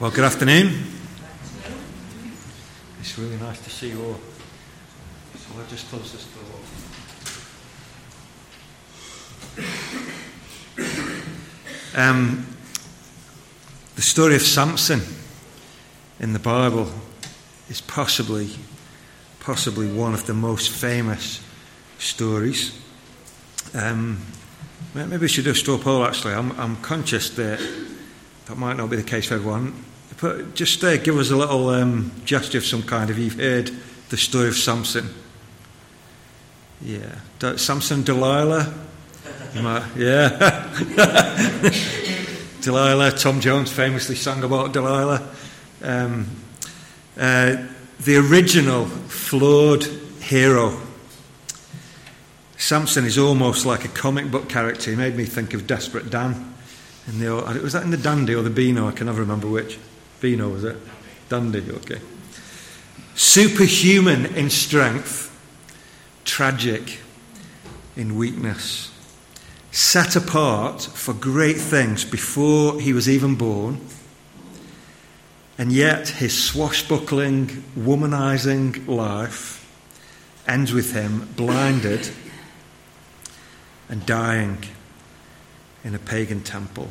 Well, good afternoon. It's really nice to see you all. So I'll just close this door. Um, the story of Samson in the Bible is possibly, possibly one of the most famous stories. Um, maybe we should do a straw poll. Actually, I'm, I'm conscious that that might not be the case for everyone. But just uh, give us a little um, gesture of some kind if you've heard the story of Samson. Yeah. Samson, Delilah. Yeah. Delilah. Tom Jones famously sang about Delilah. Um, uh, the original flawed hero. Samson is almost like a comic book character. He made me think of Desperate Dan. In the, was that in the Dandy or the Beano? I can never remember which. Beano, was it? Dandy, okay. Superhuman in strength, tragic in weakness, set apart for great things before he was even born, and yet his swashbuckling, womanizing life ends with him blinded and dying in a pagan temple.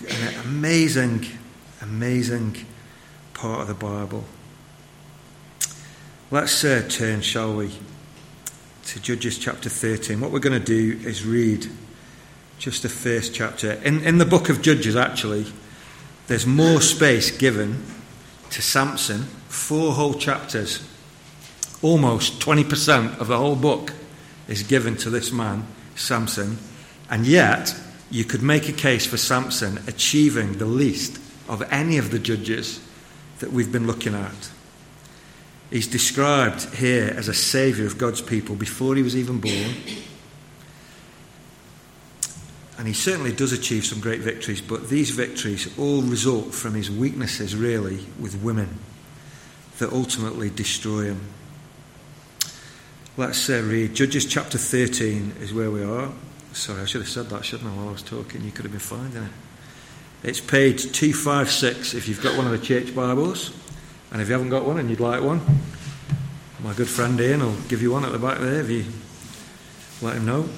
An amazing, amazing part of the Bible. Let's uh, turn, shall we, to Judges chapter 13. What we're going to do is read just the first chapter. In, in the book of Judges, actually, there's more space given to Samson, four whole chapters. Almost 20% of the whole book is given to this man, Samson. And yet, you could make a case for Samson achieving the least of any of the judges that we've been looking at. He's described here as a saviour of God's people before he was even born. And he certainly does achieve some great victories, but these victories all result from his weaknesses, really, with women that ultimately destroy him. Let's uh, read Judges chapter 13, is where we are. Sorry, I should have said that, shouldn't I, while I was talking? You could have been finding it. It's page 256 if you've got one of the church Bibles. And if you haven't got one and you'd like one, my good friend Ian will give you one at the back there if you let him know.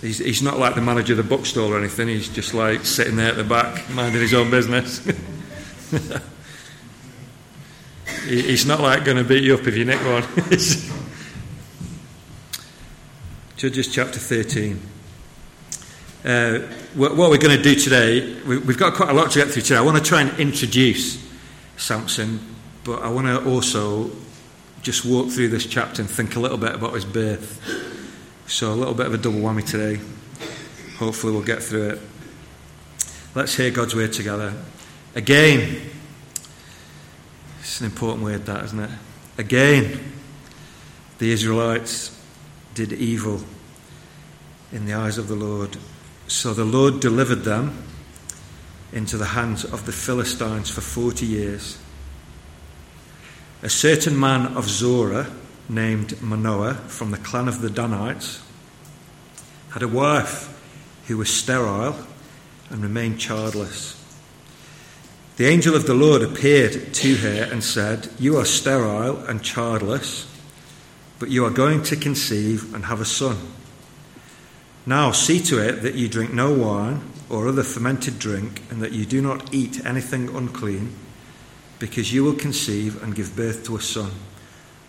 He's, he's not like the manager of the bookstore or anything, he's just like sitting there at the back, minding his own business. he's not like going to beat you up if you nick one. Judges chapter 13. Uh, what, we're going to do today, we, have got quite a lot to get through today. I want to try and introduce Samson, but I want to also just walk through this chapter and think a little bit about his birth. So, a little bit of a double whammy today. Hopefully, we'll get through it. Let's hear God's word together. Again, it's an important word, that, isn't it? Again, the Israelites did evil in the eyes of the Lord. So the Lord delivered them into the hands of the Philistines for 40 years. A certain man of Zorah, named Manoah, from the clan of the Danites, had a wife who was sterile and remained childless. The angel of the Lord appeared to her and said, You are sterile and childless but you are going to conceive and have a son. Now see to it that you drink no wine or other fermented drink, and that you do not eat anything unclean, because you will conceive and give birth to a son.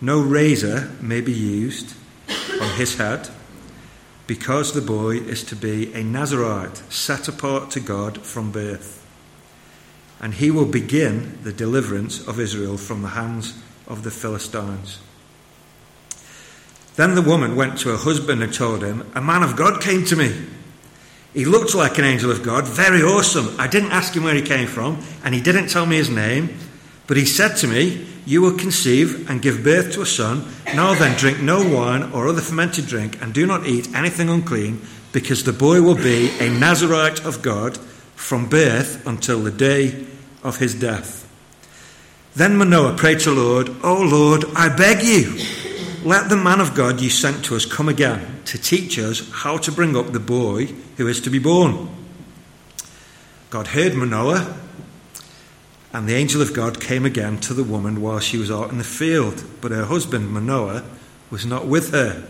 No razor may be used on his head, because the boy is to be a Nazarite, set apart to God from birth. And he will begin the deliverance of Israel from the hands of the Philistines. Then the woman went to her husband and told him, A man of God came to me. He looked like an angel of God, very awesome. I didn't ask him where he came from, and he didn't tell me his name. But he said to me, You will conceive and give birth to a son. Now then, drink no wine or other fermented drink, and do not eat anything unclean, because the boy will be a Nazarite of God from birth until the day of his death. Then Manoah prayed to the Lord, O Lord, I beg you let the man of God you sent to us come again to teach us how to bring up the boy who is to be born. God heard Manoah, and the angel of God came again to the woman while she was out in the field, but her husband, Manoah, was not with her.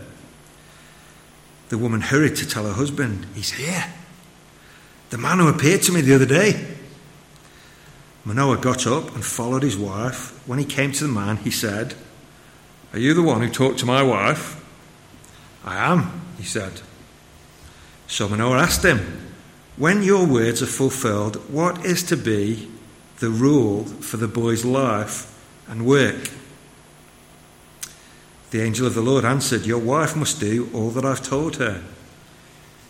The woman hurried to tell her husband, He's here. The man who appeared to me the other day. Manoah got up and followed his wife. When he came to the man, he said, Are you the one who talked to my wife? I am, he said. So Manoah asked him, When your words are fulfilled, what is to be the rule for the boy's life and work? The angel of the Lord answered, Your wife must do all that I've told her.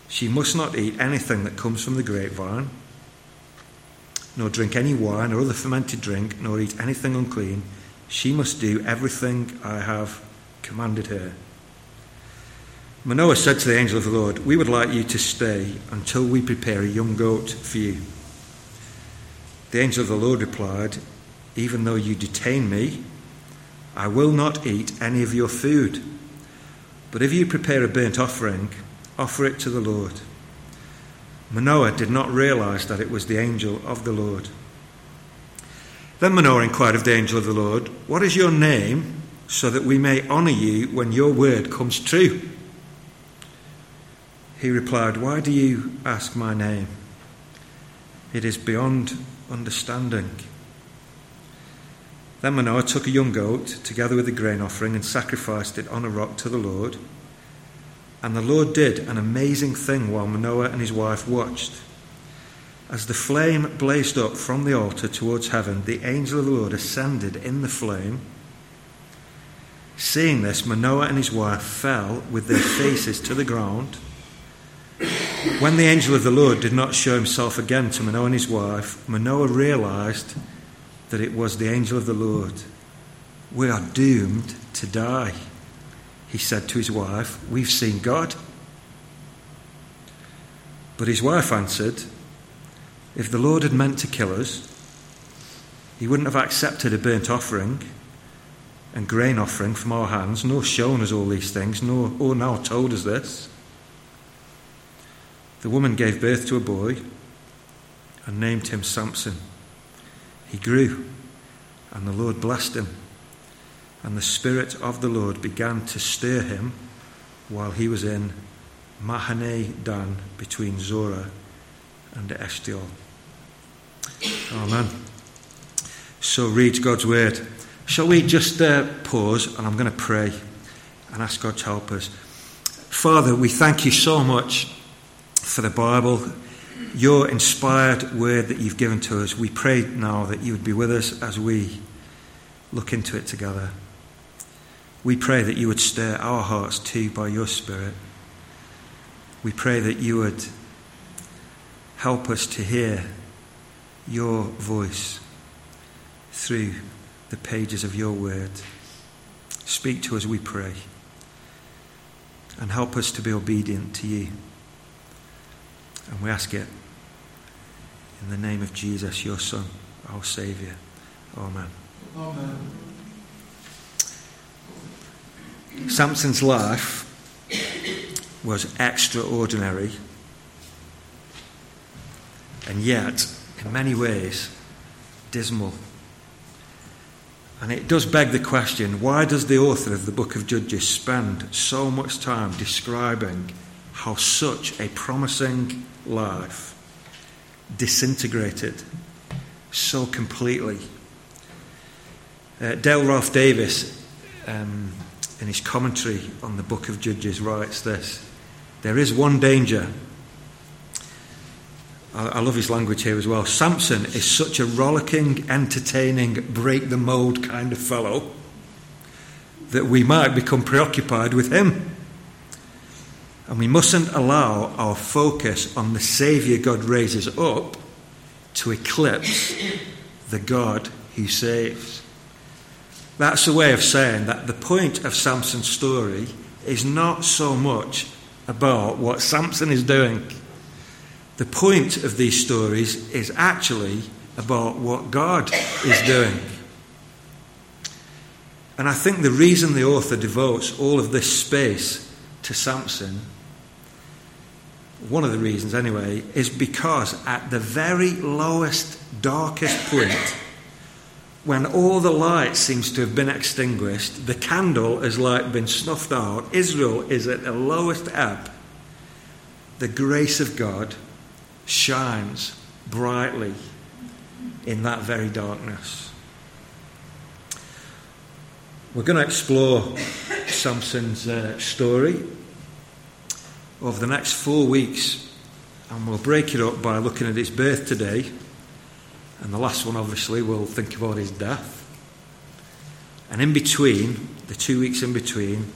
She must not eat anything that comes from the grapevine nor drink any wine or other fermented drink, nor eat anything unclean. She must do everything I have commanded her. Manoah said to the angel of the Lord, We would like you to stay until we prepare a young goat for you. The angel of the Lord replied, Even though you detain me, I will not eat any of your food. But if you prepare a burnt offering, offer it to the Lord. Manoah did not realize that it was the angel of the Lord. Then Manoah inquired of the angel of the Lord, What is your name, so that we may honor you when your word comes true? He replied, Why do you ask my name? It is beyond understanding. Then Manoah took a young goat, together with a grain offering, and sacrificed it on a rock to the Lord. And the Lord did an amazing thing while Manoah and his wife watched. As the flame blazed up from the altar towards heaven, the angel of the Lord ascended in the flame. Seeing this, Manoah and his wife fell with their faces to the ground. When the angel of the Lord did not show himself again to Manoah and his wife, Manoah realized that it was the angel of the Lord. We are doomed to die he said to his wife, We've seen God. But his wife answered, If the Lord had meant to kill us, he wouldn't have accepted a burnt offering and grain offering from our hands, nor shown us all these things, nor or now told us this. The woman gave birth to a boy and named him Samson. He grew, and the Lord blessed him. And the Spirit of the Lord began to stir him while he was in Mahaneh Dan between Zorah and Eshtaol. Amen. So read God's word. Shall we just uh, pause and I'm going to pray and ask God to help us. Father, we thank you so much for the Bible, your inspired word that you've given to us. We pray now that you would be with us as we look into it together. We pray that you would stir our hearts too by your Spirit. We pray that you would help us to hear your voice through the pages of your word. Speak to us, we pray, and help us to be obedient to you. And we ask it in the name of Jesus, your Son, our Saviour. Amen. Amen. Samson's life was extraordinary, and yet, in many ways, dismal. And it does beg the question why does the author of the book of Judges spend so much time describing how such a promising life disintegrated so completely? Uh, Dale Ralph Davis um, in his commentary on the book of Judges, writes this There is one danger. I, love his language here as well. Samson is such a rollicking, entertaining, break the mold kind of fellow that we might become preoccupied with him. And we mustn't allow our focus on the Saviour God raises up to eclipse the God who saves. That's a way of saying that the point of Samson's story is not so much about what Samson is doing. The point of these stories is actually about what God is doing. And I think the reason the author devotes all of this space to Samson one of the reasons anyway, is because at the very lowest, darkest point, when all the light seems to have been extinguished, the candle has like been snuffed out, Israel is at the lowest ebb, the grace of God shines brightly in that very darkness. We're going to explore Samson's uh, story over the next four weeks, and we'll break it up by looking at his birth today and the last one, obviously, we'll think about his death. And in between, the two weeks in between,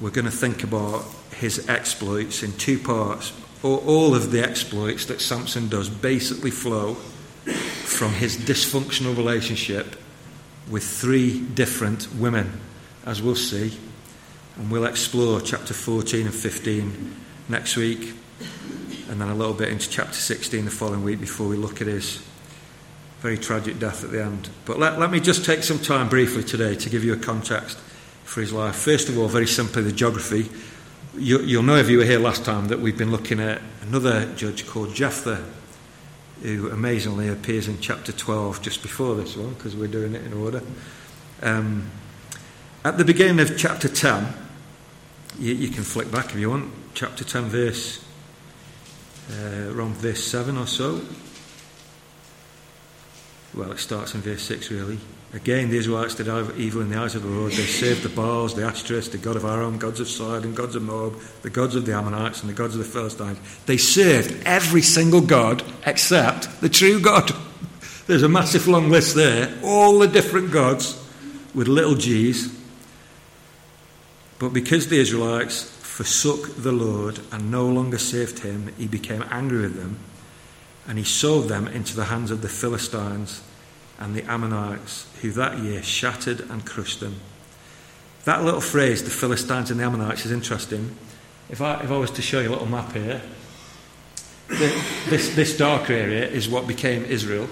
we're going to think about his exploits in two parts. All of the exploits that Samson does basically flow from his dysfunctional relationship with three different women, as we'll see. And we'll explore chapter 14 and 15 next week and then a little bit into chapter 16 the following week before we look at his very tragic death at the end. But let, let me just take some time briefly today to give you a context for his life. First of all, very simply, the geography. You, you'll know if you were here last time that we've been looking at another judge called Jephthah, who amazingly appears in chapter 12 just before this one, because we're doing it in order. Um, at the beginning of chapter 10, you, you, can flick back if you want, chapter 10, verse uh, around verse 7 or so. Well, it starts in verse 6, really. Again, the Israelites did evil in the eyes of the Lord. They served the Baals, the Ashtoreths, the god of Aram, gods of Sidon, gods of Moab, the gods of the Ammonites, and the gods of the Philistines. They served every single god except the true God. There's a massive long list there. All the different gods with little g's. But because the Israelites forsook the Lord and no longer served him, he became angry with them, and he sold them into the hands of the Philistines and the Ammonites, who that year shattered and crushed them. That little phrase, the Philistines and the Ammonites, is interesting. If I, if I was to show you a little map here, the, this, this dark area is what became Israel.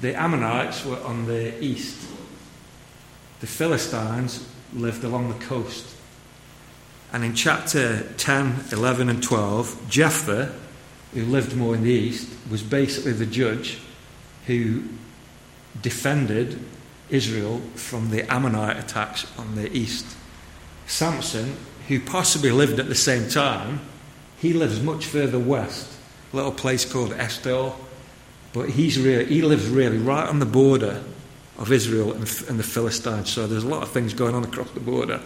The Ammonites were on the east. The Philistines lived along the coast. And in chapter 10, 11, and 12, Jephthah, who lived more in the east, was basically the judge who defended Israel from the Ammonite attacks on the east. Samson, who possibly lived at the same time, he lives much further west, a little place called Eshtaol, but he's really, he lives really right on the border of Israel and, and the Philistines. So there's a lot of things going on across the border.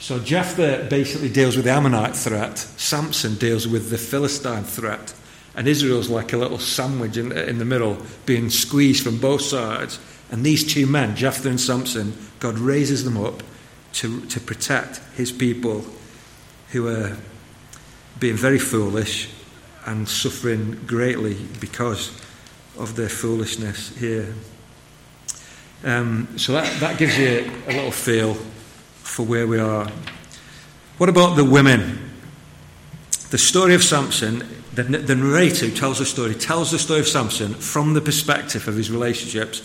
So Jephthah basically deals with the Ammonite threat. Samson deals with the Philistine threat. And Israel's like a little sandwich in, in the middle, being squeezed from both sides. And these two men, Jephthah and Samson, God raises them up to, to protect his people who are being very foolish and suffering greatly because of their foolishness here. Um, so that, that gives you a little feel for where we are. What about the women? The story of Samson, the, the narrator who tells the story, tells the story of Samson from the perspective of his relationships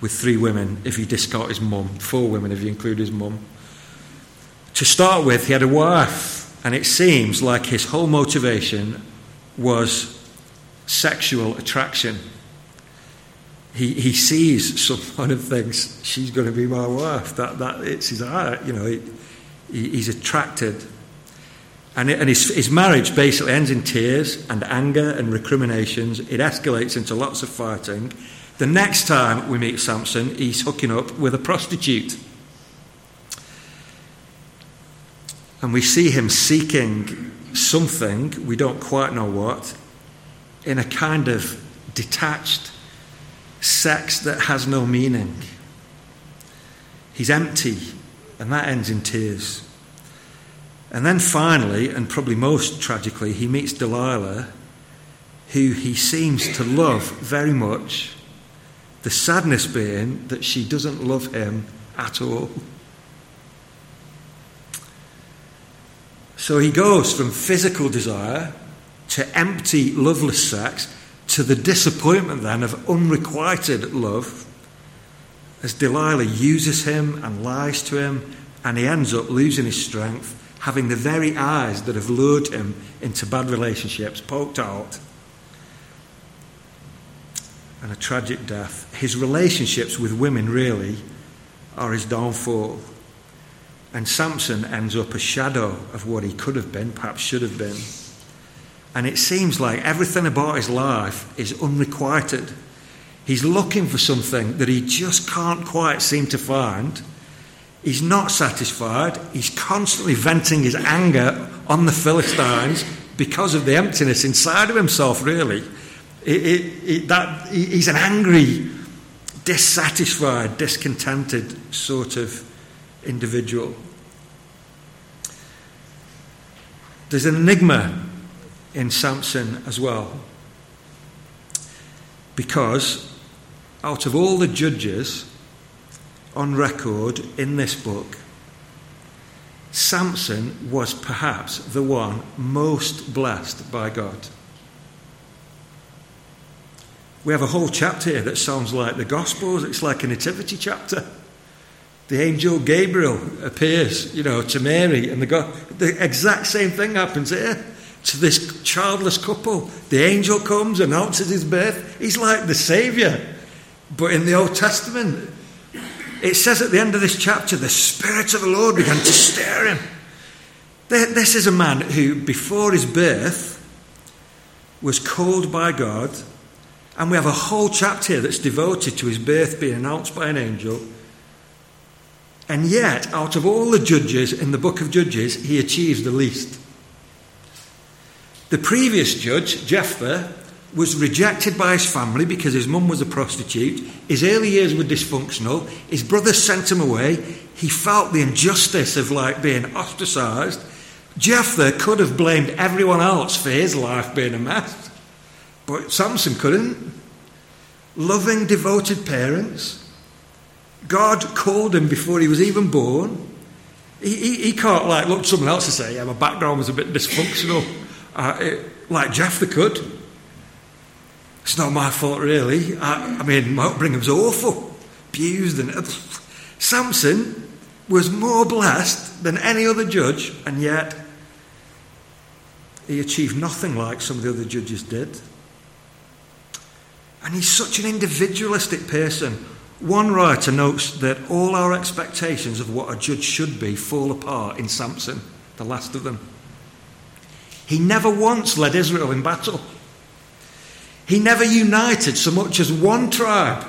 with three women, if you discount his mum, four women if you include his mum. To start with, he had a wife, and it seems like his whole motivation was sexual attraction. He, he sees someone and thinks, she's going to be my wife. That, that, it's his heart, you know, he, he's attracted. And, it, and his, his marriage basically ends in tears and anger and recriminations. It escalates into lots of fighting. The next time we meet Samson, he's hooking up with a prostitute. And we see him seeking something, we don't quite know what, in a kind of detached sex that has no meaning. He's empty, and that ends in tears. And then finally, and probably most tragically, he meets Delilah, who he seems to love very much. The sadness being that she doesn't love him at all. So he goes from physical desire to empty, loveless sex to the disappointment then of unrequited love as Delilah uses him and lies to him, and he ends up losing his strength, having the very eyes that have lured him into bad relationships poked out and a tragic death. His relationships with women really are his downfall. And Samson ends up a shadow of what he could have been, perhaps should have been. And it seems like everything about his life is unrequited. He's looking for something that he just can't quite seem to find. He's not satisfied. He's constantly venting his anger on the Philistines because of the emptiness inside of himself, really. It, it, it, that, he's an angry, dissatisfied, discontented sort of individual. There's an enigma in Samson as well. Because out of all the judges on record in this book, Samson was perhaps the one most blessed by God. We have a whole chapter here that sounds like the Gospels. It's like a nativity chapter. The angel Gabriel appears, you know, to Mary, and the, God, the exact same thing happens here to this childless couple. The angel comes, announces his birth. He's like the Saviour. But in the Old Testament, it says at the end of this chapter, the Spirit of the Lord began to stir him. This is a man who, before his birth, was called by God, and we have a whole chapter here that's devoted to his birth being announced by an angel. And yet, out of all the judges in the book of Judges, he achieves the least. The previous judge, Jephthah, was rejected by his family because his mum was a prostitute. His early years were dysfunctional. His brothers sent him away. He felt the injustice of like being ostracized. Jephthah could have blamed everyone else for his life being a mess, but Samson couldn't. Loving, devoted parents. God called him before he was even born. He, he, he can't like look someone else and say, "Yeah, my background was a bit dysfunctional." Uh, it, like Jephthah could. It's not my fault, really. I, I mean, my was awful, abused, and Samson was more blessed than any other judge, and yet he achieved nothing like some of the other judges did. And he's such an individualistic person. One writer notes that all our expectations of what a judge should be fall apart in Samson, the last of them. He never once led Israel in battle. He never united so much as one tribe.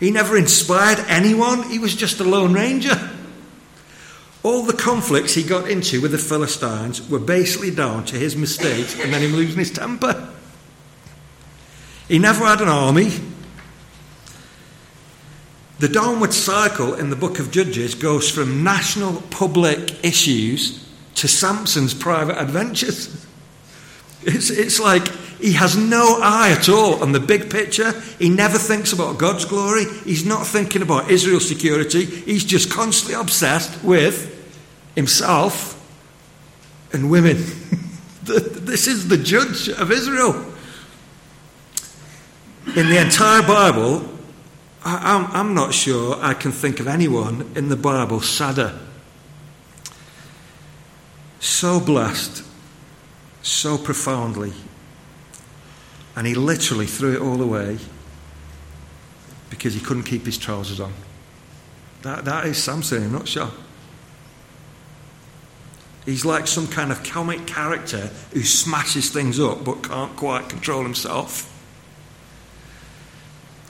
He never inspired anyone. He was just a lone ranger. All the conflicts he got into with the Philistines were basically down to his mistakes and then him losing his temper. He never had an army. The downward cycle in the book of Judges goes from national public issues to Samson's private adventures. It's, it's like he has no eye at all on the big picture. He never thinks about God's glory. He's not thinking about Israel's security. He's just constantly obsessed with himself and women. this is the judge of Israel. In the entire Bible, I, am not sure I can think of anyone in the Bible sadder so blessed, so profoundly. And he literally threw it all away because he couldn't keep his trousers on. That, that is Samson in a nutshell. He's like some kind of comic character who smashes things up but can't quite control himself.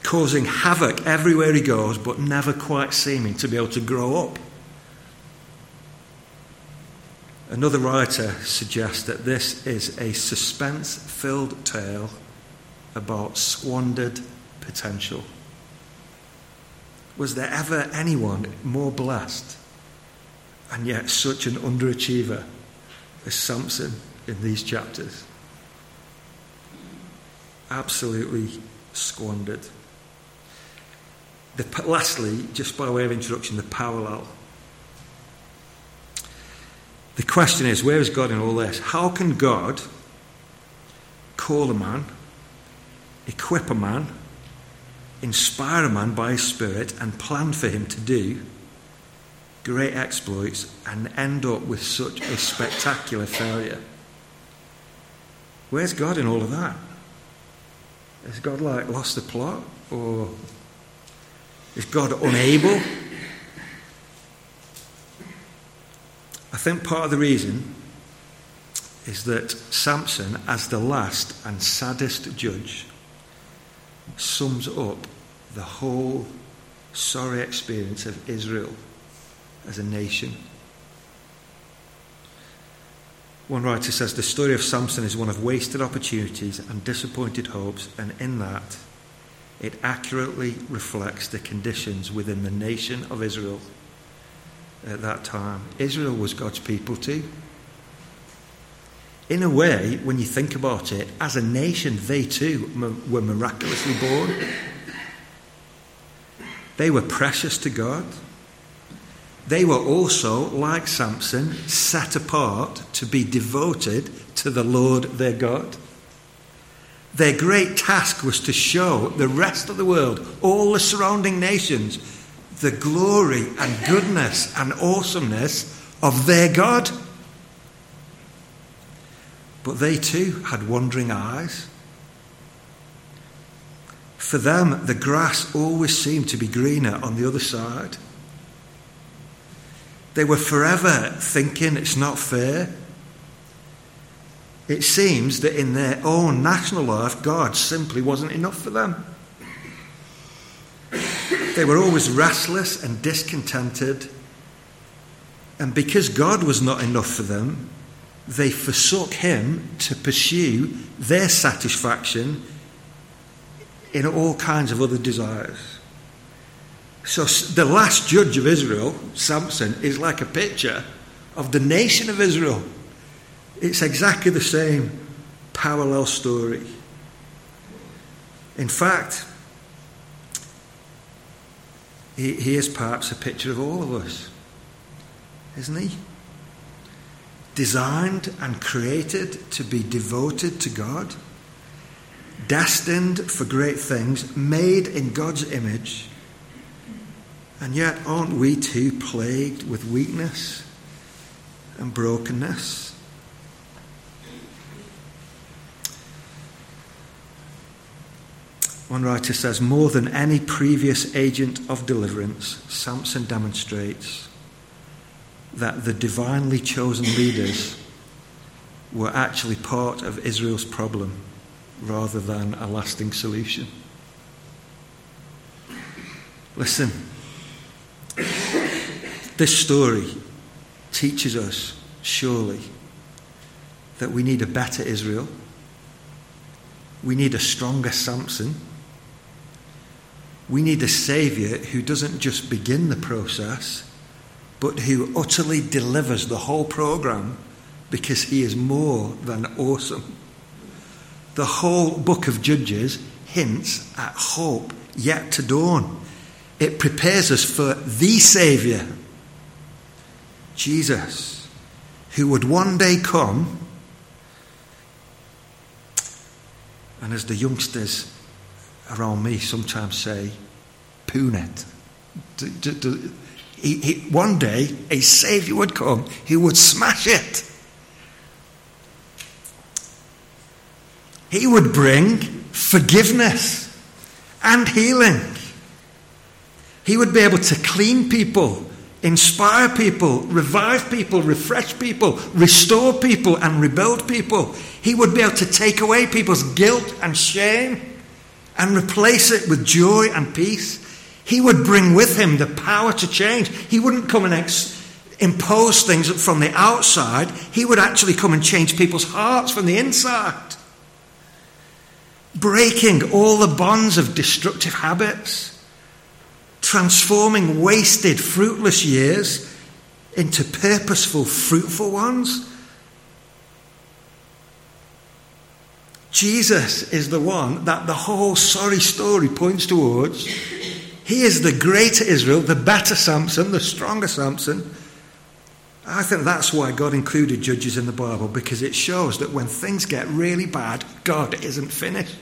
Causing havoc everywhere he goes, but never quite seeming to be able to grow up. Another writer suggests that this is a suspense filled tale about squandered potential. Was there ever anyone more blessed and yet such an underachiever as Samson in these chapters? Absolutely squandered. The, lastly, just by way of introduction, the parallel the question is where is God in all this? How can God call a man, equip a man, inspire a man by his Spirit, and plan for him to do great exploits and end up with such a spectacular failure? Where's God in all of that? Has God like lost the plot? Or is God unable? I think part of the reason is that Samson, as the last and saddest judge, sums up the whole sorry experience of Israel as a nation. One writer says the story of Samson is one of wasted opportunities and disappointed hopes, and in that, it accurately reflects the conditions within the nation of Israel at that time. Israel was God's people too. In a way, when you think about it, as a nation, they too were miraculously born. They were precious to God. They were also, like Samson, set apart to be devoted to the Lord their God. Their great task was to show the rest of the world, all the surrounding nations, the glory and goodness and awesomeness of their God. But they too had wandering eyes. For them, the grass always seemed to be greener on the other side. They were forever thinking it's not fair. It seems that in their own national life, God simply wasn't enough for them. They were always restless and discontented. And because God was not enough for them, they forsook Him to pursue their satisfaction in all kinds of other desires. So the last judge of Israel, Samson, is like a picture of the nation of Israel. It's exactly the same parallel story. In fact, he, he is perhaps a picture of all of us, isn't he? Designed and created to be devoted to God, destined for great things, made in God's image and yet, aren't we too plagued with weakness and brokenness? One writer says, more than any previous agent of deliverance, Samson demonstrates that the divinely chosen leaders were actually part of Israel's problem rather than a lasting solution. Listen, this story teaches us, surely, that we need a better Israel. We need a stronger Samson. We need a Saviour who doesn't just begin the process, but who utterly delivers the whole programme because he is more than awesome. The whole book of Judges hints at hope yet to dawn. It prepares us for the Saviour Jesus, who would one day come, and as the youngsters around me sometimes say, poon it. He, he, one day, a Saviour would come He would smash it. He would bring forgiveness and healing. He would be able to clean people inspire people, revive people, refresh people, restore people, and rebuild people. He would be able to take away people's guilt and shame and replace it with joy and peace. He would bring with him the power to change. He wouldn't come and ex- impose things from the outside, he would actually come and change people's hearts from the inside. Breaking all the bonds of destructive habits transforming wasted, fruitless years into purposeful, fruitful ones. Jesus is the one that the whole sorry story points towards. He is the greater Israel, the better Samson, the stronger Samson. I think that's why God included judges in the Bible, because it shows that when things get really bad, God isn't finished.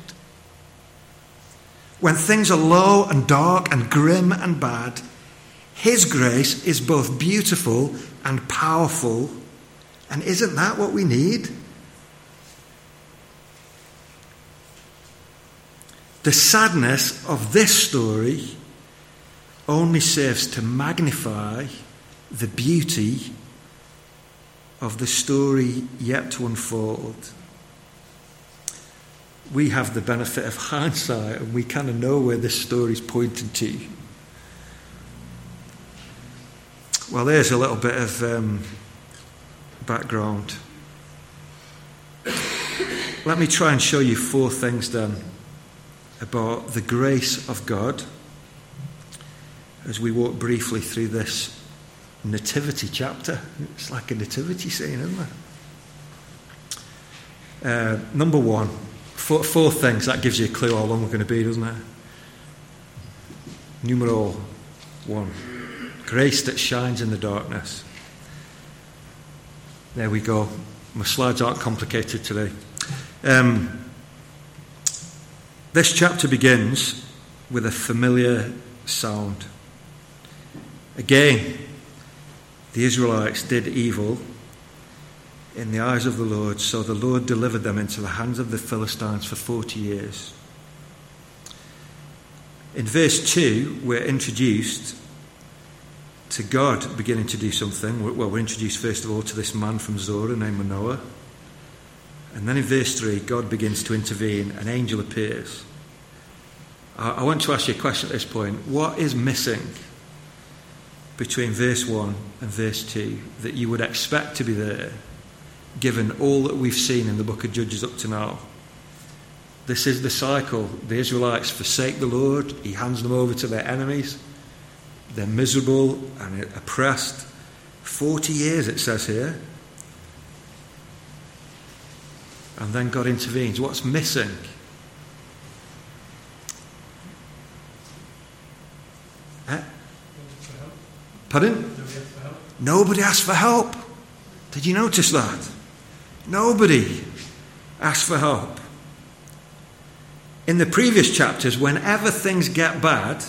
When things are low and dark and grim and bad, His grace is both beautiful and powerful. And isn't that what we need? The sadness of this story only serves to magnify the beauty of the story yet to unfold. We have the benefit of hindsight and we kind of know where this story is pointing to. Well, there's a little bit of um, background. Let me try and show you four things then about the grace of God as we walk briefly through this nativity chapter. It's like a nativity scene, isn't it? Uh, number one, four, four things. That gives you a clue how long we're going to be, doesn't it? Numero one grace that shines in the darkness. There we go. My slides aren't complicated today. Um, this chapter begins with a familiar sound. Again, the Israelites did evil in the eyes of the Lord, so the Lord delivered them into the hands of the Philistines for 40 years. In verse 2, we're introduced to God beginning to do something. Well, we're introduced first of all to this man from Zorah named Manoah. And then in verse 3, God begins to intervene, an angel appears. I want to ask you a question at this point. What is missing between verse 1 and verse 2 that you would expect to be there, given all that we've seen in the book of Judges up to now? This is the cycle. The Israelites forsake the Lord, He hands them over to their enemies. They're miserable and oppressed. 40 years, it says here. And then God intervenes. What's missing? Eh? Pardon? Nobody asked for help. Did you notice that? Nobody asked for help. In the previous chapters, whenever things get bad,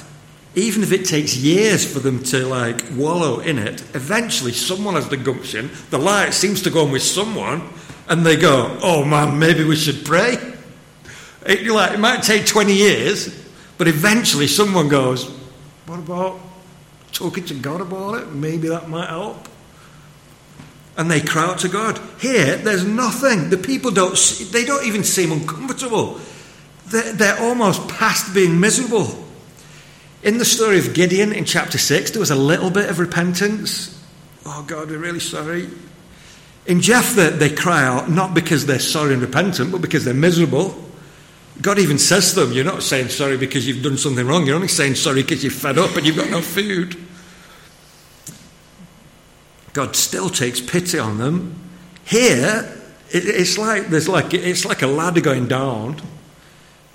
even if it takes years for them to like wallow in it, eventually someone has the gumption, the light seems to go on with someone, and they go, Oh man, maybe we should pray. It, like, it might take 20 years, but eventually someone goes, What about talking to God about it. Maybe that might help. And they cry out to God. Here, there's nothing. The people don't, they don't even seem uncomfortable. They're, they're almost past being miserable. In the story of Gideon in chapter 6, there was a little bit of repentance. Oh, God, we're really sorry. In Jephthah, they cry out not because they're sorry and repentant, but because they're miserable. God even says to them, You're not saying sorry because you've done something wrong, you're only saying sorry because you're fed up and you've got no food. God still takes pity on them. Here, it's like there's like it's like a ladder going down.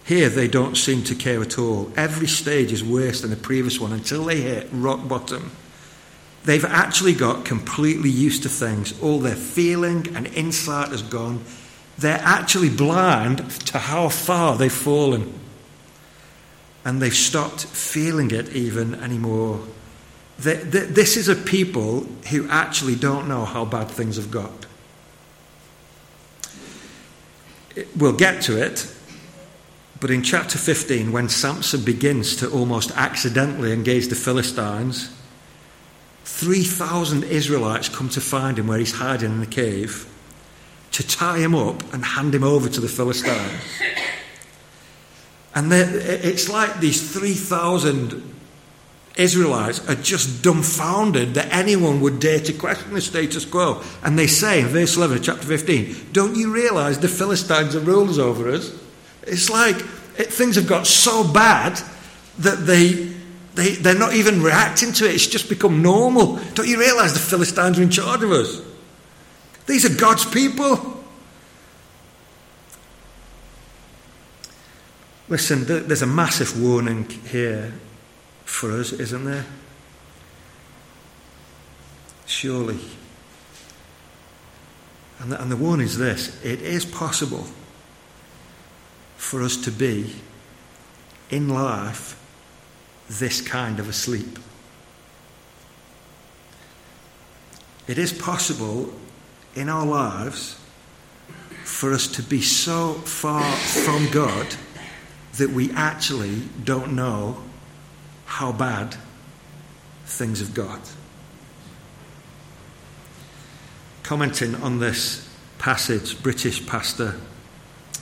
Here they don't seem to care at all. Every stage is worse than the previous one until they hit rock bottom. They've actually got completely used to things. All their feeling and insight has gone. They're actually blind to how far they've fallen. And they've stopped feeling it even anymore. This is a people who actually don't know how bad things have got. We'll get to it, but in chapter 15, when Samson begins to almost accidentally engage the Philistines, 3,000 Israelites come to find him where he's hiding in the cave to tie him up and hand him over to the Philistines. And it's like these 3,000 Israelites are just dumbfounded that anyone would dare to question the status quo. And they say in verse 11 of chapter 15, Don't you realize the Philistines are rulers over us? It's like it, things have got so bad that they, they, they're not even reacting to it. It's just become normal. Don't you realize the Philistines are in charge of us? These are God's people. Listen, there's a massive warning here for us, isn't there? Surely. And the, and the one is this it is possible for us to be in life this kind of asleep. It is possible in our lives for us to be so far from God that we actually don't know how bad things have got. Commenting on this passage, British pastor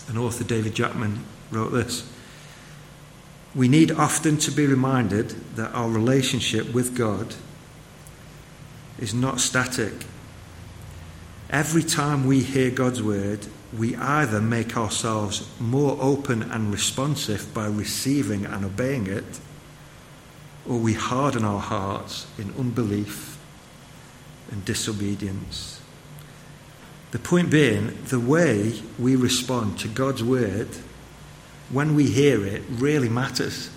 and author David Jackman wrote this. We need often to be reminded that our relationship with God is not static. Every time we hear God's word, we either make ourselves more open and responsive by receiving and obeying it, or we harden our hearts in unbelief and disobedience. The point being, the way we respond to God's word when we hear it really matters.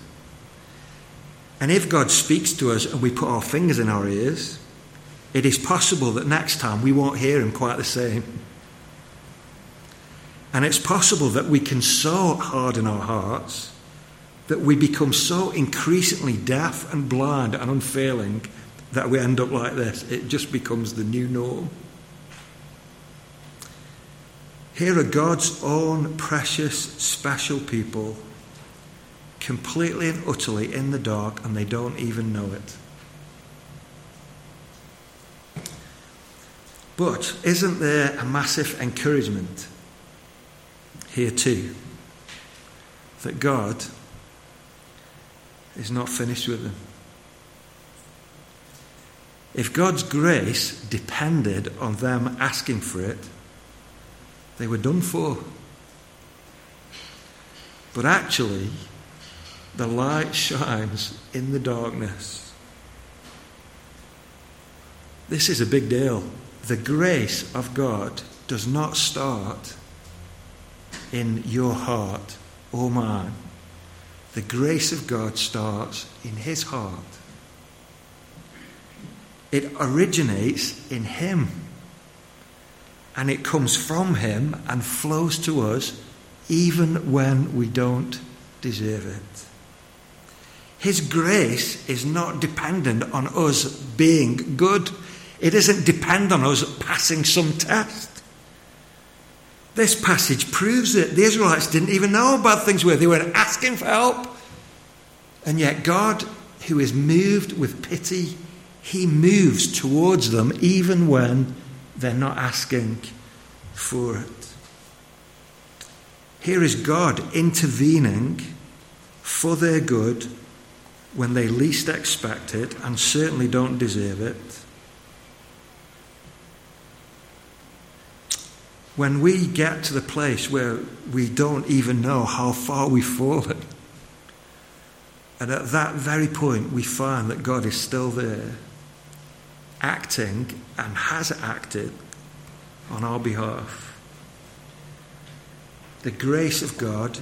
And if God speaks to us and we put our fingers in our ears, it is possible that next time we won't hear him quite the same. And it's possible that we can so harden our hearts that we become so increasingly deaf and blind and unfailing that we end up like this. It just becomes the new norm. Here are God's own precious, special people, completely and utterly in the dark, and they don't even know it. But isn't there a massive encouragement here too? That God is not finished with them. If God's grace depended on them asking for it, they were done for. But actually, the light shines in the darkness. This is a big deal. The grace of God does not start in your heart or mine. The grace of God starts in His heart. It originates in Him and it comes from Him and flows to us even when we don't deserve it. His grace is not dependent on us being good. It doesn't depend on us passing some test. This passage proves it. The Israelites didn't even know about things were, they were asking for help. And yet, God, who is moved with pity, He moves towards them even when they're not asking for it. Here is God intervening for their good when they least expect it and certainly don't deserve it. When we get to the place where we don't even know how far we've fallen, and at that very point we find that God is still there acting and has acted on our behalf. The grace of God,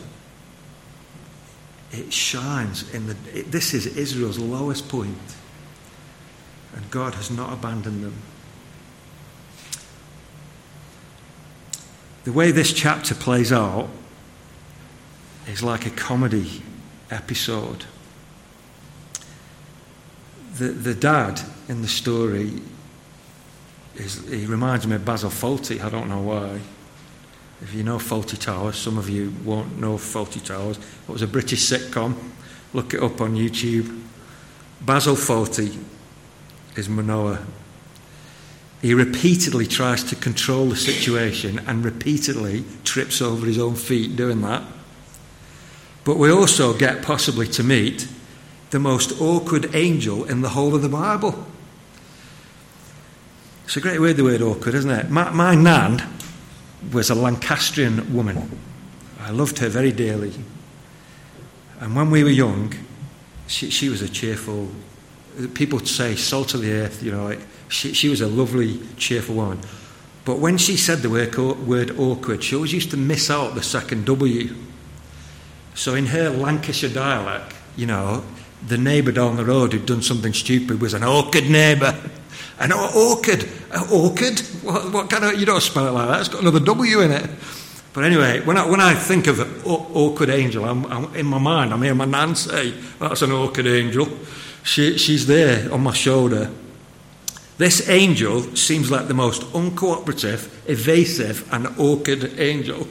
it shines in the. It, this is Israel's lowest point, and God has not abandoned them. The way this chapter plays out is like a comedy episode the, the dad in the story is he reminds me of Basil Fawlty. I don't know why. If you know Fawlty Towers, some of you won't know Fawlty Towers. It was a British sitcom. Look it up on YouTube. Basil Fawlty is Manoah. He repeatedly tries to control the situation and repeatedly trips over his own feet doing that. But we also get possibly to meet the most awkward angel in the whole of the Bible. It's a great word, the word awkward, isn't it? My, my nan was a Lancastrian woman. I loved her very dearly. And when we were young, she, she was a cheerful, people say salt of the earth, you know, like, she, she was a lovely, cheerful woman. But when she said the word, word awkward, she always used to miss out the second W. So in her Lancashire dialect, you know, the neighbour down the road who'd done something stupid was an awkward neighbour. An orchid. An? What, what, kind of, you don't spell it like that. It's got another W in it. But anyway, when I, when I think of an awkward angel, I'm, I'm, in my mind, I'm hearing my nan say, that's an awkward angel. She, she's there on my shoulder. This angel seems like the most uncooperative, evasive, and awkward angel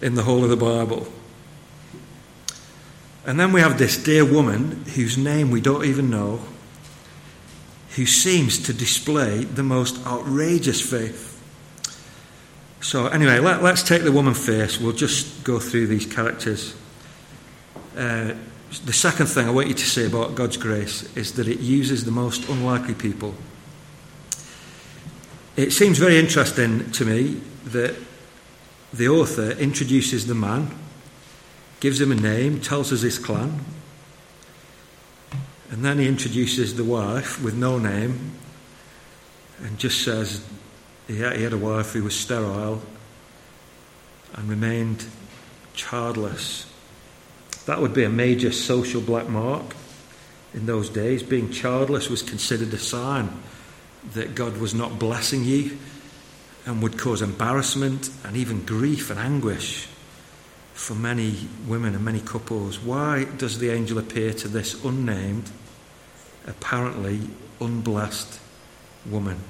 in the whole of the Bible. And then we have this dear woman whose name we don't even know, who seems to display the most outrageous faith. So, anyway, let, us take the woman first. We'll just go through these characters. Uh, the second thing I want you to say about God's grace is that it uses the most unlikely people. It seems very interesting to me that the author introduces the man gives him a name, tells us his clan, and then he introduces the wife with no name and just says he had a wife who was sterile and remained childless. That would be a major social black mark in those days. Being childless was considered a sign that God was not blessing you and would cause embarrassment and even grief and anguish for many women and many couples. Why does the angel appear to this unnamed, apparently unblessed woman?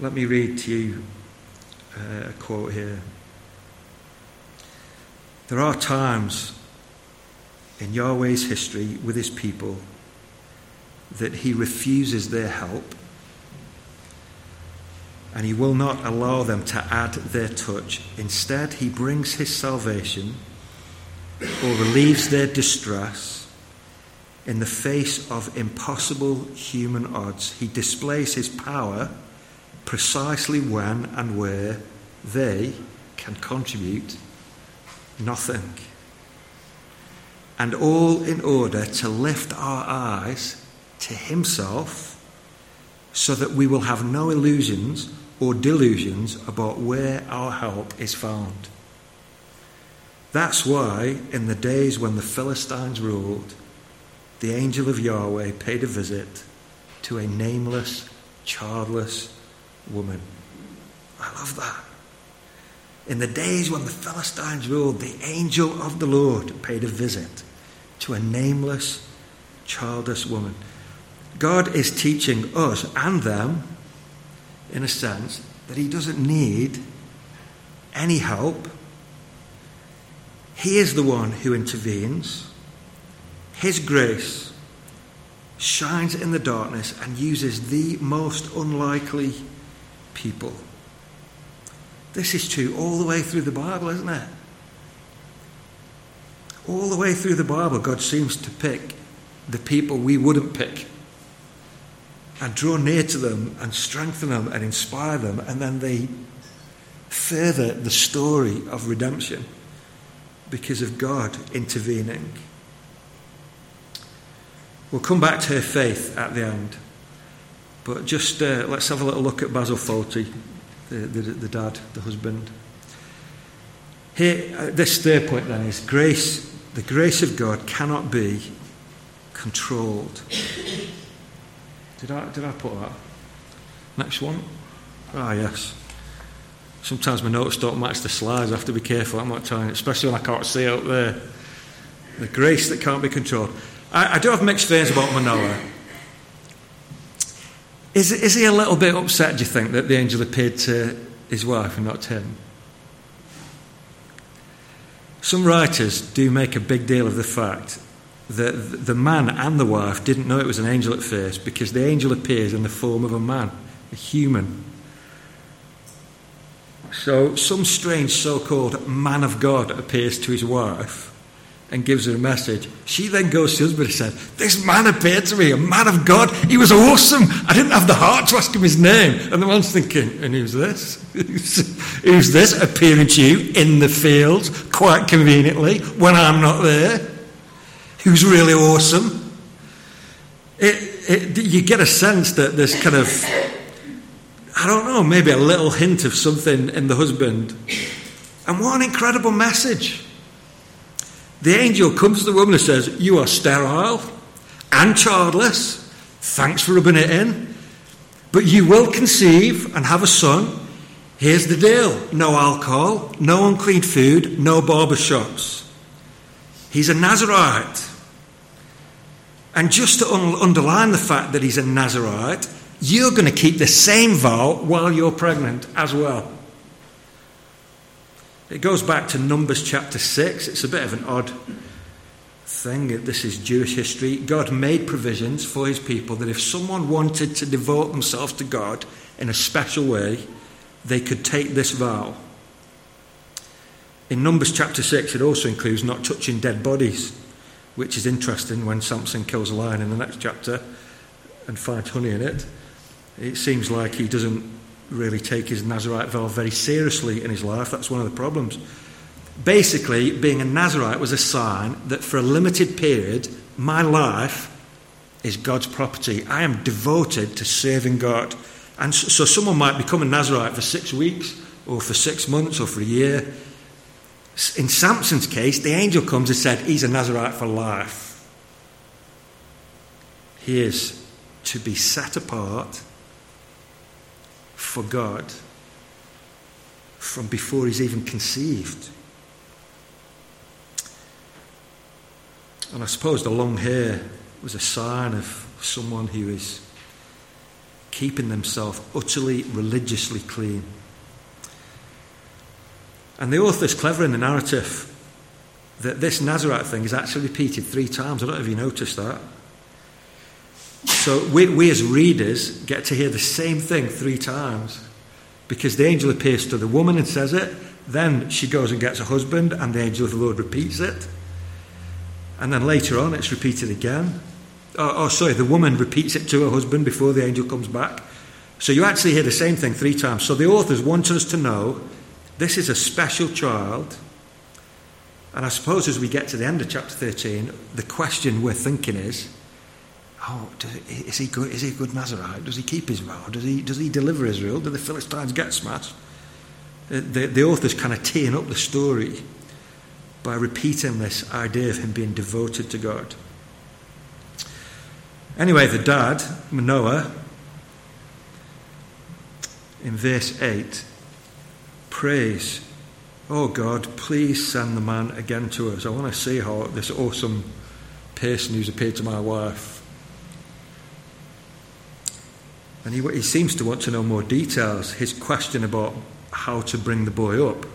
Let me read to you uh, a quote here. There are times in Yahweh's history with his people that he refuses their help and he will not allow them to add their touch. Instead, he brings his salvation or relieves their distress in the face of impossible human odds. He displays his power precisely when and where they can contribute nothing. And all in order to lift our eyes to himself so that we will have no illusions or delusions about where our help is found. That's why, in the days when the Philistines ruled, the angel of Yahweh paid a visit to a nameless, childless woman. I love that. In the days when the Philistines ruled, the angel of the Lord paid a visit to a nameless, childless woman. God is teaching us and them in a sense, that he doesn't need any help. He is the one who intervenes. His grace shines in the darkness and uses the most unlikely people. This is true all the way through the Bible, isn't it? All the way through the Bible, God seems to pick the people we wouldn't pick and draw near to them and strengthen them and inspire them, and then they further the story of redemption because of God intervening. We'll come back to her faith at the end, but just uh, let's have a little look at Basil Fawlty, the, the, the dad, the husband. Here, uh, this third point then is grace. The grace of God cannot be controlled. Did I, did I put that? Next one. Ah, yes. Sometimes my notes don't match the slides. I have to be careful. I'm not trying, especially when I can't see out there. The grace that can't be controlled. I, I do have mixed feelings about Manoah. Is, is he a little bit upset, do you think, that the angel appeared to his wife and not to him? Some writers do make a big deal of the fact that the man and the wife didn't know it was an angel at first because the angel appears in the form of a man, a human. So, some strange so called man of God appears to his wife and gives her a message. She then goes to husband and says, This man appeared to me, a man of God. He was awesome. I didn't have the heart to ask him his name. And the man's thinking, And who's this? who's this appearing to you in the fields quite conveniently when I'm not there? who's really awesome. It, it, you get a sense that there's kind of, I don't know, maybe a little hint of something in the husband. And what an incredible message. The angel comes to the woman and says, You are sterile and childless. Thanks for rubbing it in. But you will conceive and have a son. Here's the deal no alcohol, no unclean food, no barber shops. He's a Nazarite. And just to un- underline the fact that he's a Nazarite, you're going to keep the same vow while you're pregnant as well. It goes back to Numbers chapter 6. It's a bit of an odd thing. This is Jewish history. God made provisions for his people that if someone wanted to devote themselves to God in a special way, they could take this vow. In Numbers chapter 6, it also includes not touching dead bodies, which is interesting when Samson kills a lion in the next chapter and finds honey in it. It seems like he doesn't really take his Nazarite vow very seriously in his life. That's one of the problems. Basically, being a Nazarite was a sign that for a limited period, my life is God's property. I am devoted to serving God. And so someone might become a Nazarite for six weeks, or for six months, or for a year. In Samson's case, the angel comes and said, He's a Nazarite for life. He is to be set apart for God from before he's even conceived. And I suppose the long hair was a sign of someone who is keeping themselves utterly religiously clean. And the author's clever in the narrative that this Nazarite thing is actually repeated three times. I don't know if you noticed that. So we, we as readers get to hear the same thing three times because the angel appears to the woman and says it. Then she goes and gets a husband, and the angel of the Lord repeats it. And then later on, it's repeated again. Oh, oh, sorry, the woman repeats it to her husband before the angel comes back. So you actually hear the same thing three times. So the authors want us to know this is a special child. And I suppose as we get to the end of chapter 13, the question we're thinking is oh, is, he good, is he a good Nazarite? Does he keep his vow? Does he, does he deliver Israel? Do the Philistines get smashed? Uh, the, the author's kind of teeing up the story by repeating this idea of him being devoted to God. Anyway, the dad, Manoah, in verse 8, prays, Oh God, please send the man again to us. I want to see how this awesome person who's appeared to my wife. And he, he seems to want to know more details. His question about how to bring the boy up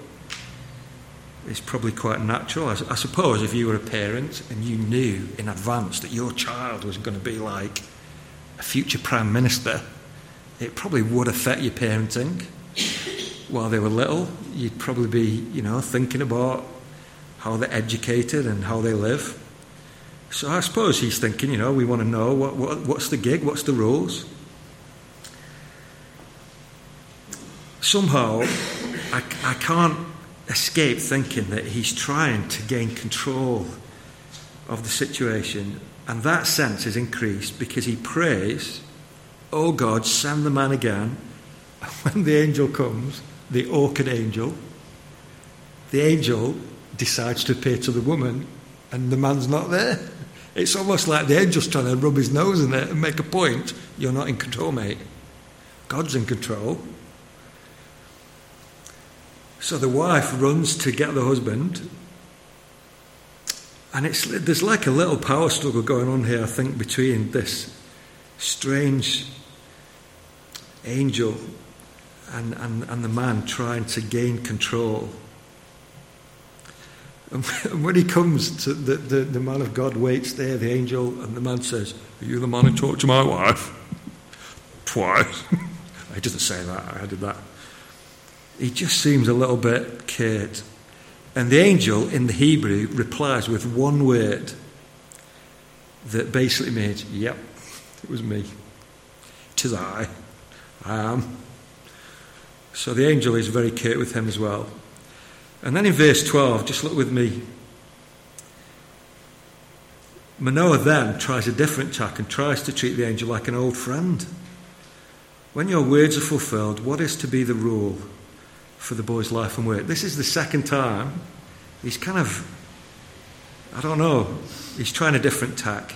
is probably quite natural. I, I, suppose if you were a parent and you knew in advance that your child was going to be like a future prime minister, it probably would affect your parenting. While they were little, you'd probably be, you know, thinking about how they're educated and how they live. So I suppose he's thinking, you know, we want to know what, what, what's the gig, what's the rules. Somehow, I, I can't escape thinking that he's trying to gain control of the situation. And that sense is increased because he prays, Oh God, send the man again. When the angel comes, the orchid angel, the angel decides to appear to the woman and the man's not there. It's almost like the angel's trying to rub his nose in it and make a point. You're not in control, mate. God's in control. So the wife runs to get the husband. And it's, there's like a little power struggle going on here, I think, between this strange angel and, and, and the man trying to gain control. And when he comes to the, the, the man of God waits there, the angel, and the man says, Are you the man who talked to my wife? Twice. I didn't say that, I did that he just seems a little bit curt. And the angel in the Hebrew replies with one word that basically means, Yep, it was me. Tis I. I am. So the angel is very curt with him as well. And then in verse 12, just look with me. Manoah then tries a different tack and tries to treat the angel like an old friend. When your words are fulfilled, what is to be the rule? For the boy's life and work. This is the second time he's kind of, I don't know, he's trying a different tack.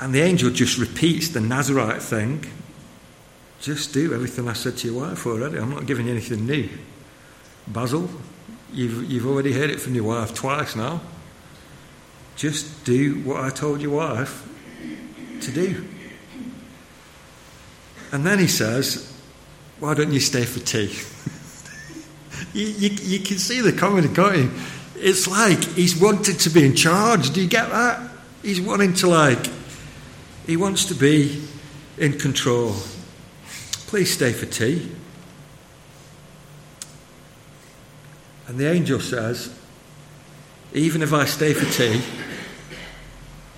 And the angel just repeats the Nazarite thing. Just do everything I said to your wife already. I'm not giving you anything new. Basil, you've, you've already heard it from your wife twice now. Just do what I told your wife to do. And then he says, Why don't you stay for tea? you, you, you, can see the comedy, can't you? It's like he's wanted to be in charge. Do you get that? He's wanting to, like, he wants to be in control. Please stay for tea. And the angel says, Even if I stay for tea,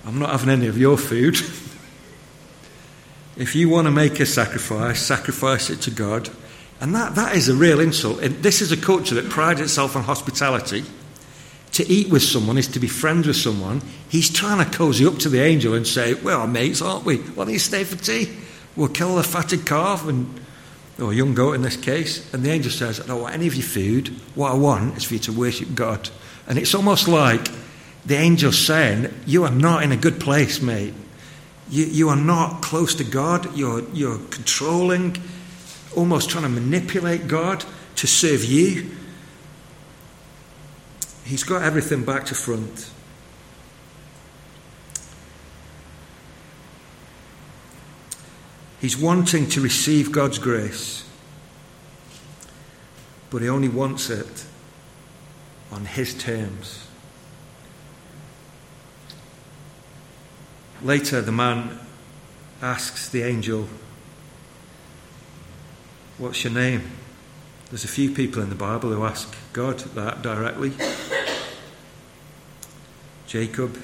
I'm not having any of your food. if you want to make a sacrifice, sacrifice it to God. And that, that is a real insult. This is a culture that prides itself on hospitality. To eat with someone is to be friends with someone. He's trying to cozy up to the angel and say, Well, mates, aren't we? Why don't you stay for tea? We'll kill the fatted calf and or young goat in this case. And the angel says, I don't want any of your food. What I want is for you to worship God. And it's almost like the angel saying, You are not in a good place, mate. You, you are not close to God. You're, you're controlling, almost trying to manipulate God to serve you. He's got everything back to front. He's wanting to receive God's grace, but he only wants it on his terms. Later, the man asks the angel, What's your name? There's a few people in the Bible who ask God that directly. Jacob,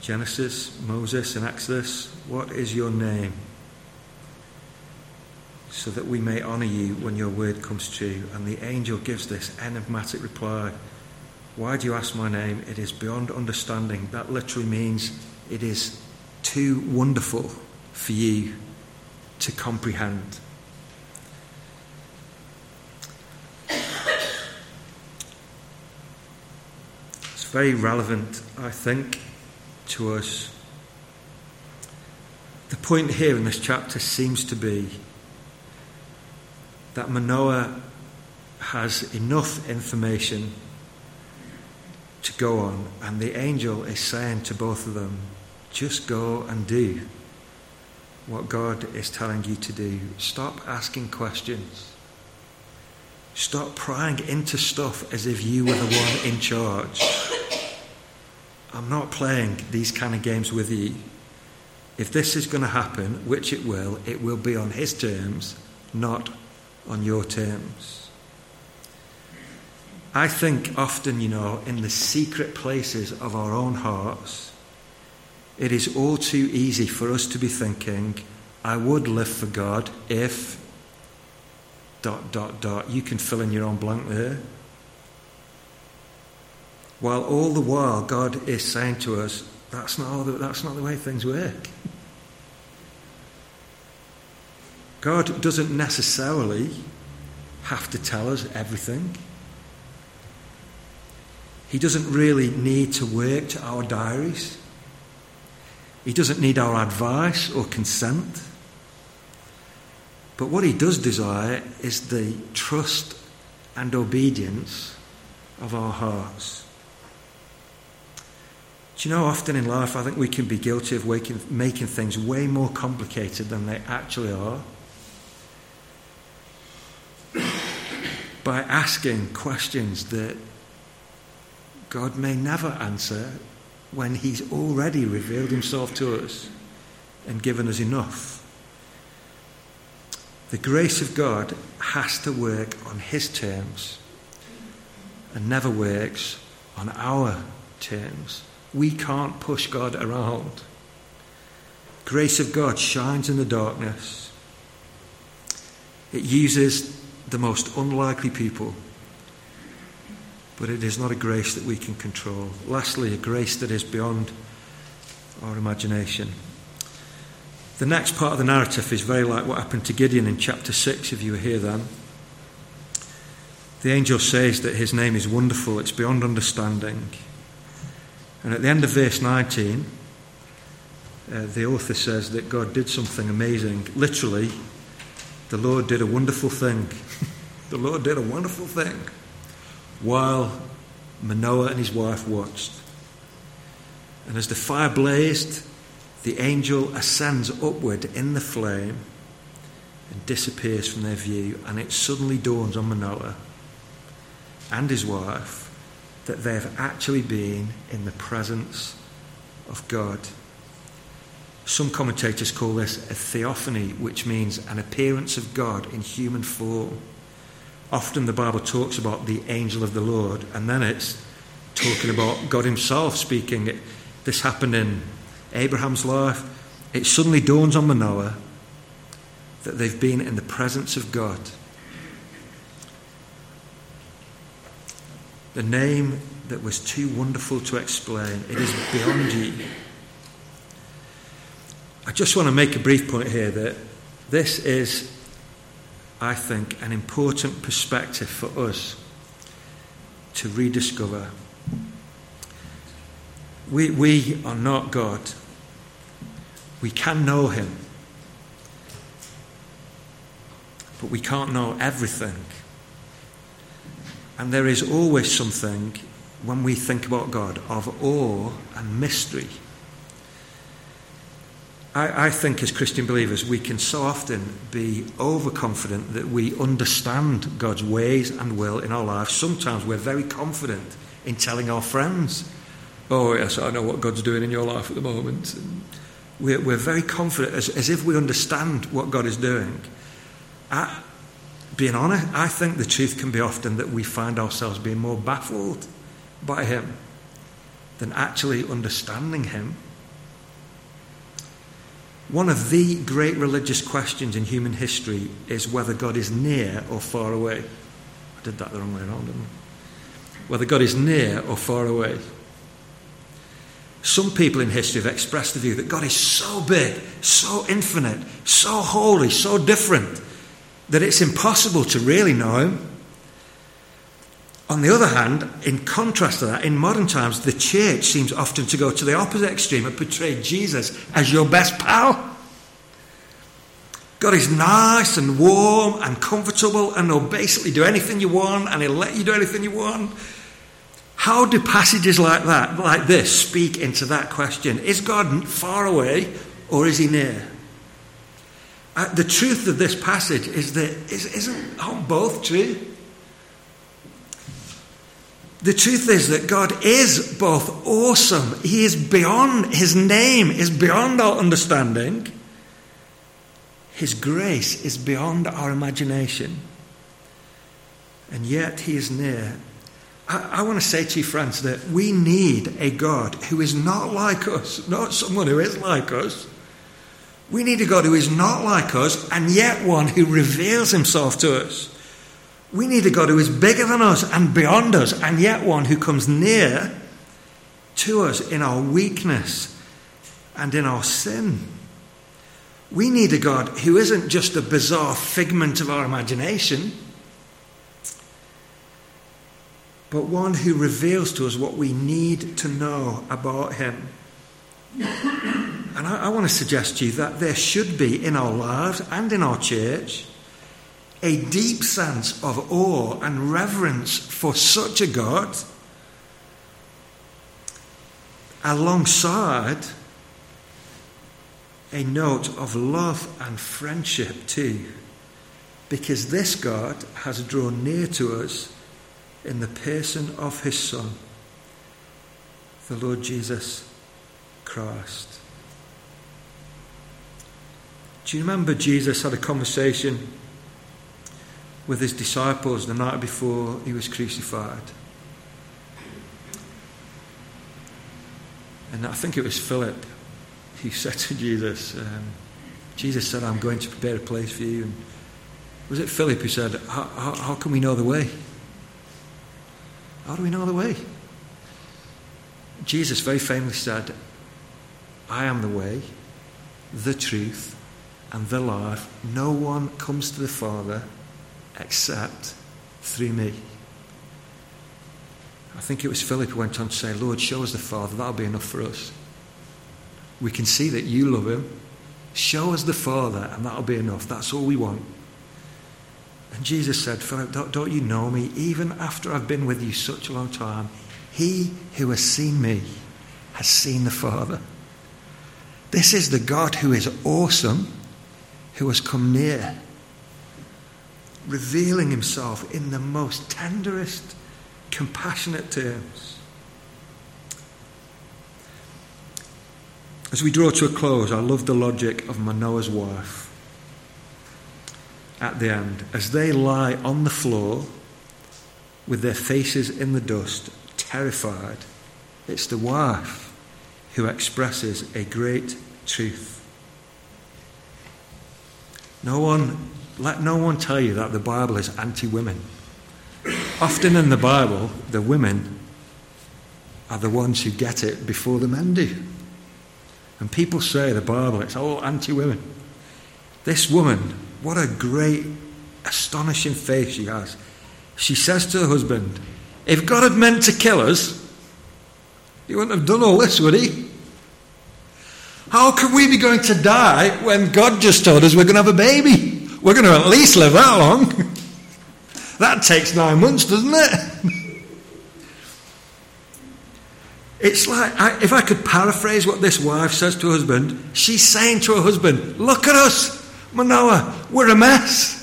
Genesis, Moses, and Exodus, What is your name? so that we may honour you when your word comes true. And the angel gives this enigmatic reply Why do you ask my name? It is beyond understanding. That literally means it is too wonderful for you to comprehend. It's very relevant, I think, to us. The point here in this chapter seems to be that Manoah has enough information to go on, and the angel is saying to both of them, just go and do what God is telling you to do. Stop asking questions. Stop prying into stuff as if you were the one in charge. I'm not playing these kind of games with you. If this is going to happen, which it will, it will be on His terms, not on your terms. I think often, you know, in the secret places of our own hearts, it is all too easy for us to be thinking, I would live for God if. dot, dot, dot. You can fill in your own blank there. While all the while God is saying to us, that's not, the, that's not the way things work. God doesn't necessarily have to tell us everything. He doesn't really need to work to our diaries. He doesn't need our advice or consent. But what he does desire is the trust and obedience of our hearts. Do you know, often in life, I think we can be guilty of making, making things way more complicated than they actually are. by asking questions that God may never answer when He's already revealed Himself to us and given us enough. The grace of God has to work on His terms and never works on our terms. We can't push God around. Grace of God shines in the darkness. It uses the most unlikely people. But it is not a grace that we can control. Lastly, a grace that is beyond our imagination. The next part of the narrative is very like what happened to Gideon in chapter 6, if you were here then. The angel says that his name is wonderful, it's beyond understanding. And at the end of verse 19, uh, the author says that God did something amazing. Literally, the Lord did a wonderful thing. the Lord did a wonderful thing while Manoah and his wife watched. And as the fire blazed, the angel ascends upward in the flame and disappears from their view. And it suddenly dawns on Manoah and his wife that they have actually been in the presence of God. Some commentators call this a theophany, which means an appearance of God in human form. Often the Bible talks about the angel of the Lord, and then it's talking about God Himself speaking. This happened in Abraham's life. It suddenly dawns on Manoah that they've been in the presence of God. The name that was too wonderful to explain, it is beyond you. I just want to make a brief point here that this is, I think, an important perspective for us to rediscover. We, we are not God. We can know Him, but we can't know everything. And there is always something when we think about God of awe and mystery. I, I, think as Christian believers, we can so often be overconfident that we understand God's ways and will in our lives. Sometimes we're very confident in telling our friends, Oh, yes, I know what God's doing in your life at the moment. And we're, we're very confident, as, as if we understand what God is doing. I, being honest, I think the truth can be often that we find ourselves being more baffled by Him than actually understanding Him. One of the great religious questions in human history is whether God is near or far away. I did that the wrong way around, didn't I? Whether God is near or far away. Some people in history have expressed the view that God is so big, so infinite, so holy, so different, that it's impossible to really know Him. On the other hand, in contrast to that, in modern times, the church seems often to go to the opposite extreme and portray Jesus as your best pal. God is nice and warm and comfortable and he'll basically do anything you want and he'll let you do anything you want. How do passages like that, like this, speak into that question? Is God far away or is he near? Uh, the truth of this passage is that is, isn't both true? The truth is that God is both awesome, He is beyond, His name is beyond our understanding, His grace is beyond our imagination, and yet He is near. I, I want to say to you, friends, that we need a God who is not like us, not someone who is like us. We need a God who is not like us, and yet one who reveals Himself to us. We need a God who is bigger than us and beyond us, and yet one who comes near to us in our weakness and in our sin. We need a God who isn't just a bizarre figment of our imagination, but one who reveals to us what we need to know about Him. And I, I want to suggest to you that there should be in our lives and in our church a deep sense of awe and reverence for such a God, alongside a note of love and friendship too, because this God has drawn near to us in the person of his Son, the Lord Jesus Christ. Do you remember Jesus had a conversation? With his disciples the night before he was crucified. And I think it was Philip He said to Jesus, um, Jesus said, I'm going to prepare a place for you. And was it Philip who said, how, how, how can we know the way? How do we know the way? Jesus very famously said, I am the way, the truth, and the life. No one comes to the Father except through me. I think it was Philip who went on to say, Lord, show us the Father. That'll be enough for us. We can see that you love him. Show us the Father, and that'll be enough. That's all we want. And Jesus said, Philip, don't, don't you know me? Even after I've been with you such a long time, he who has seen me has seen the Father. This is the God who is awesome, who has come near, revealing himself in the most tenderest, compassionate terms. As we draw to a close, I love the logic of Manoah's wife at the end. As they lie on the floor with their faces in the dust, terrified, it's the wife who expresses a great truth. No one, let no one tell you that the Bible is anti women. Often in the Bible, the women are the ones who get it before the men do. And people say the Bible, it's all anti women. This woman, what a great, astonishing faith she has. She says to her husband, If God had meant to kill us, he wouldn't have done all this, would he? How can we be going to die when God just told us we're going to have a baby? We're going to at least live that long. that takes nine months, doesn't it? It's like, I, if I could paraphrase what this wife says to her husband, she's saying to her husband, Look at us, Manoah, we're a mess.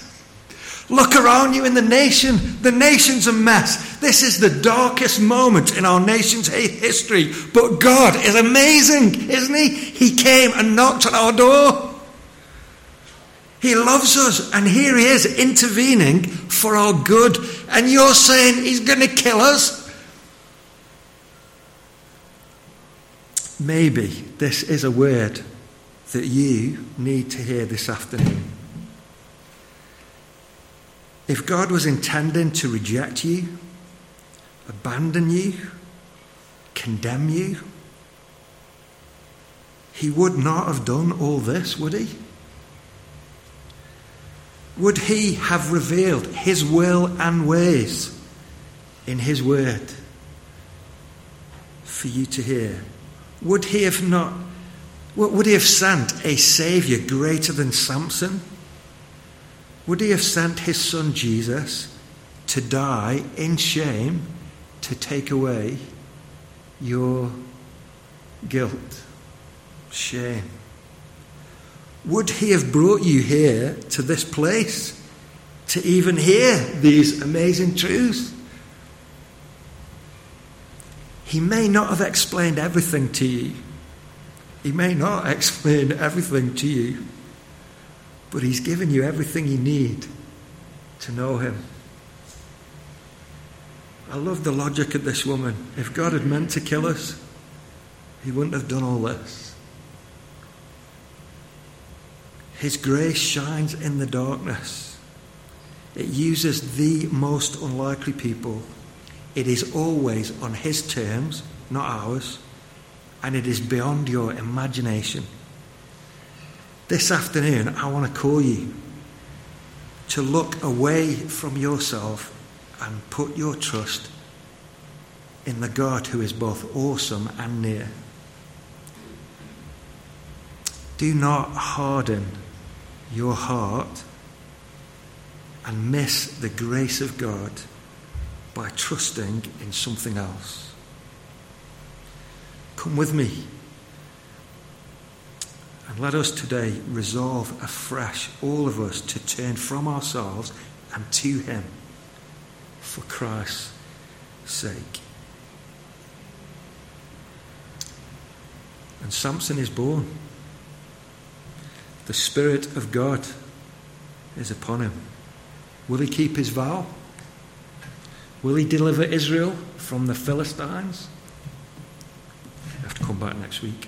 Look around you in the nation. The nation's a mess. This is the darkest moment in our nation's history. But God is amazing, isn't He? He came and knocked on our door. He loves us, and here He is intervening for our good. And you're saying He's going to kill us? Maybe this is a word that you need to hear this afternoon. If God was intending to reject you, abandon you, condemn you, he would not have done all this, would he? Would he have revealed his will and ways in his word for you to hear? Would he have not, would he have sent a Saviour greater than Samson? Would he have sent his son Jesus to die in shame to take away your guilt, shame? Would he have brought you here to this place to even hear these amazing truths? He may not have explained everything to you. He may not explain everything to you, but He's given you everything you need to know Him. I love the logic of this woman. If God had meant to kill us, He wouldn't have done all this. His grace shines in the darkness. It uses the most unlikely people it is always on His terms, not ours, and it is beyond your imagination. This afternoon, I want to call you to look away from yourself and put your trust in the God who is both awesome and near. Do not harden your heart and miss the grace of God by trusting in something else. Come with me. And let us today resolve afresh, all of us, to turn from ourselves and to Him for Christ's sake. And Samson is born. The Spirit of God is upon him. Will he keep his vow? Will he deliver Israel from the Philistines? I have to come back next week.